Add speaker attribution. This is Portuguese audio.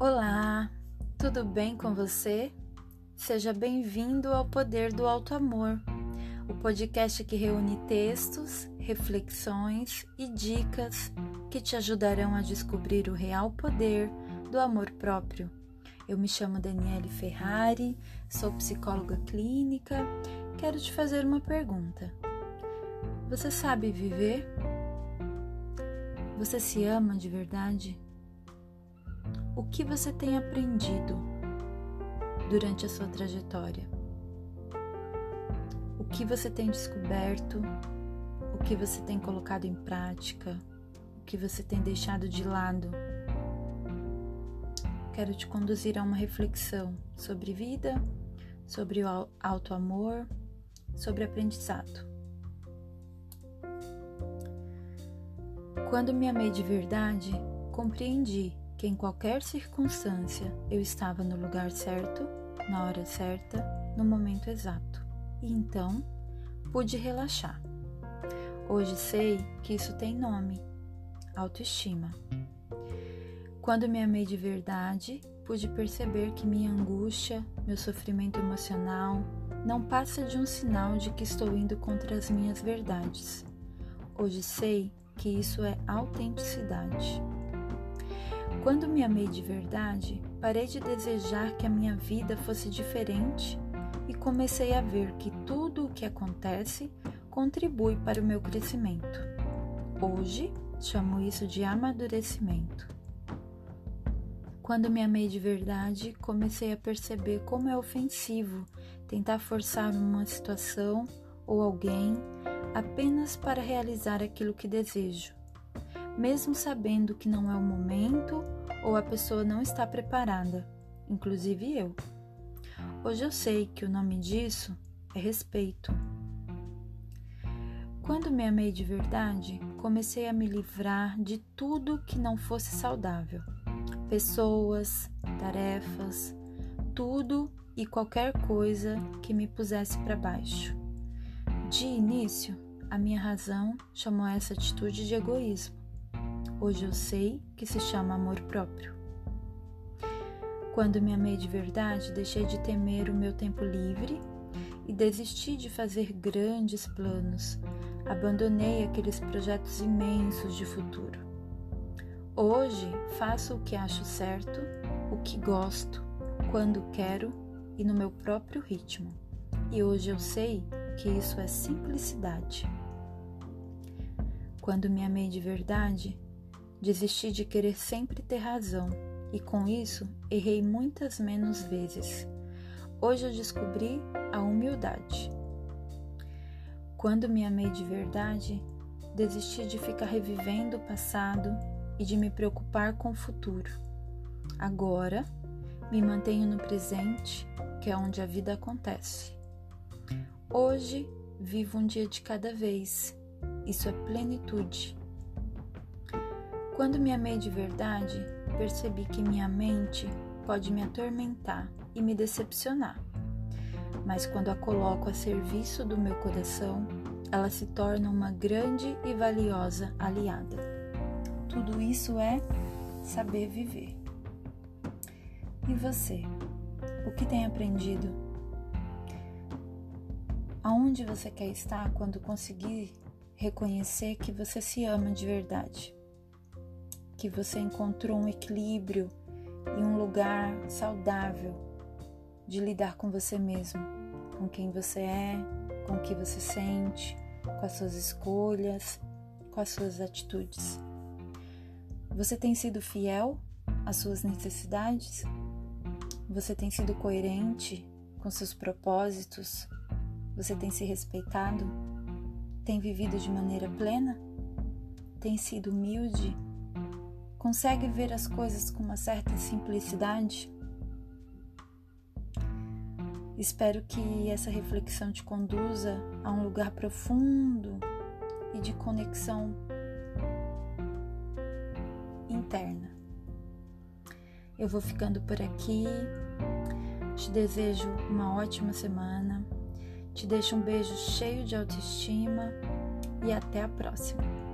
Speaker 1: Olá, tudo bem com você? Seja bem-vindo ao Poder do Alto Amor, o podcast que reúne textos, reflexões e dicas que te ajudarão a descobrir o real poder do amor próprio. Eu me chamo Daniele Ferrari, sou psicóloga clínica. Quero te fazer uma pergunta. Você sabe viver? Você se ama de verdade? O que você tem aprendido durante a sua trajetória? O que você tem descoberto? O que você tem colocado em prática? O que você tem deixado de lado? Quero te conduzir a uma reflexão sobre vida, sobre o alto amor, sobre aprendizado. Quando me amei de verdade, compreendi que em qualquer circunstância eu estava no lugar certo, na hora certa, no momento exato. E então pude relaxar. Hoje sei que isso tem nome: autoestima. Quando me amei de verdade, pude perceber que minha angústia, meu sofrimento emocional, não passa de um sinal de que estou indo contra as minhas verdades. Hoje sei que isso é autenticidade. Quando me amei de verdade, parei de desejar que a minha vida fosse diferente e comecei a ver que tudo o que acontece contribui para o meu crescimento. Hoje, chamo isso de amadurecimento. Quando me amei de verdade, comecei a perceber como é ofensivo tentar forçar uma situação ou alguém apenas para realizar aquilo que desejo mesmo sabendo que não é o momento ou a pessoa não está preparada, inclusive eu. Hoje eu sei que o nome disso é respeito. Quando me amei de verdade, comecei a me livrar de tudo que não fosse saudável. Pessoas, tarefas, tudo e qualquer coisa que me pusesse para baixo. De início, a minha razão chamou essa atitude de egoísmo. Hoje eu sei que se chama amor próprio. Quando me amei de verdade, deixei de temer o meu tempo livre e desisti de fazer grandes planos. Abandonei aqueles projetos imensos de futuro. Hoje faço o que acho certo, o que gosto, quando quero e no meu próprio ritmo. E hoje eu sei que isso é simplicidade. Quando me amei de verdade, Desisti de querer sempre ter razão e com isso errei muitas menos vezes. Hoje eu descobri a humildade. Quando me amei de verdade, desisti de ficar revivendo o passado e de me preocupar com o futuro. Agora, me mantenho no presente, que é onde a vida acontece. Hoje, vivo um dia de cada vez. Isso é plenitude. Quando me amei de verdade, percebi que minha mente pode me atormentar e me decepcionar. Mas quando a coloco a serviço do meu coração, ela se torna uma grande e valiosa aliada. Tudo isso é saber viver. E você? O que tem aprendido? Aonde você quer estar quando conseguir reconhecer que você se ama de verdade? Que você encontrou um equilíbrio e um lugar saudável de lidar com você mesmo, com quem você é, com o que você sente, com as suas escolhas, com as suas atitudes. Você tem sido fiel às suas necessidades? Você tem sido coerente com seus propósitos? Você tem se respeitado? Tem vivido de maneira plena? Tem sido humilde? Consegue ver as coisas com uma certa simplicidade? Espero que essa reflexão te conduza a um lugar profundo e de conexão interna. Eu vou ficando por aqui. Te desejo uma ótima semana. Te deixo um beijo cheio de autoestima e até a próxima.